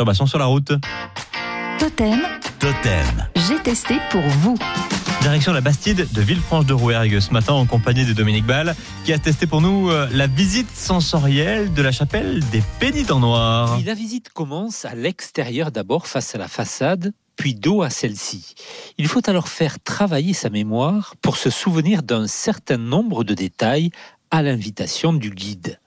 Sur la route. Totem, Totem. j'ai testé pour vous. Direction la Bastide de Villefranche-de-Rouergue ce matin en compagnie de Dominique Ball qui a testé pour nous euh, la visite sensorielle de la chapelle des Pénitents Noirs. La visite commence à l'extérieur d'abord face à la façade, puis dos à celle-ci. Il faut alors faire travailler sa mémoire pour se souvenir d'un certain nombre de détails à l'invitation du guide.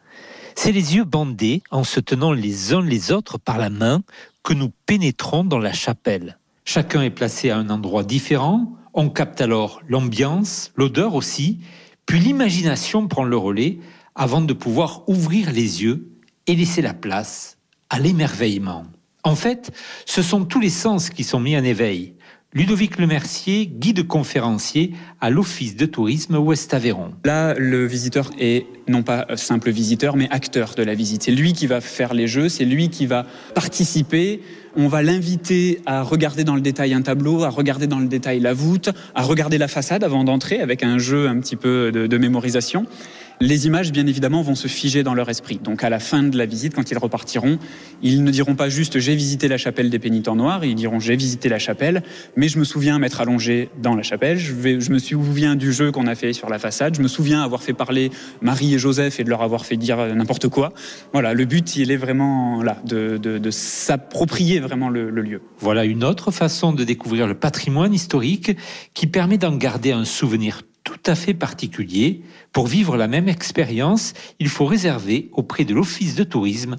C'est les yeux bandés en se tenant les uns les autres par la main que nous pénétrons dans la chapelle. Chacun est placé à un endroit différent, on capte alors l'ambiance, l'odeur aussi, puis l'imagination prend le relais avant de pouvoir ouvrir les yeux et laisser la place à l'émerveillement. En fait, ce sont tous les sens qui sont mis en éveil. Ludovic Lemercier, guide conférencier à l'Office de tourisme Ouest-Aveyron. Là, le visiteur est non pas simple visiteur, mais acteur de la visite. C'est lui qui va faire les jeux, c'est lui qui va participer. On va l'inviter à regarder dans le détail un tableau, à regarder dans le détail la voûte, à regarder la façade avant d'entrer avec un jeu un petit peu de, de mémorisation. Les images, bien évidemment, vont se figer dans leur esprit. Donc, à la fin de la visite, quand ils repartiront, ils ne diront pas juste j'ai visité la chapelle des pénitents noirs, ils diront j'ai visité la chapelle, mais je me souviens m'être allongé dans la chapelle, je, me souviens du jeu qu'on a fait sur la façade, je me souviens avoir fait parler Marie et Joseph et de leur avoir fait dire n'importe quoi. Voilà, le but, il est vraiment là, de s'approprier vraiment le, le lieu. Voilà une autre façon de découvrir le patrimoine historique qui permet d'en garder un souvenir tout à fait particulier. Pour vivre la même expérience, il faut réserver auprès de l'Office de tourisme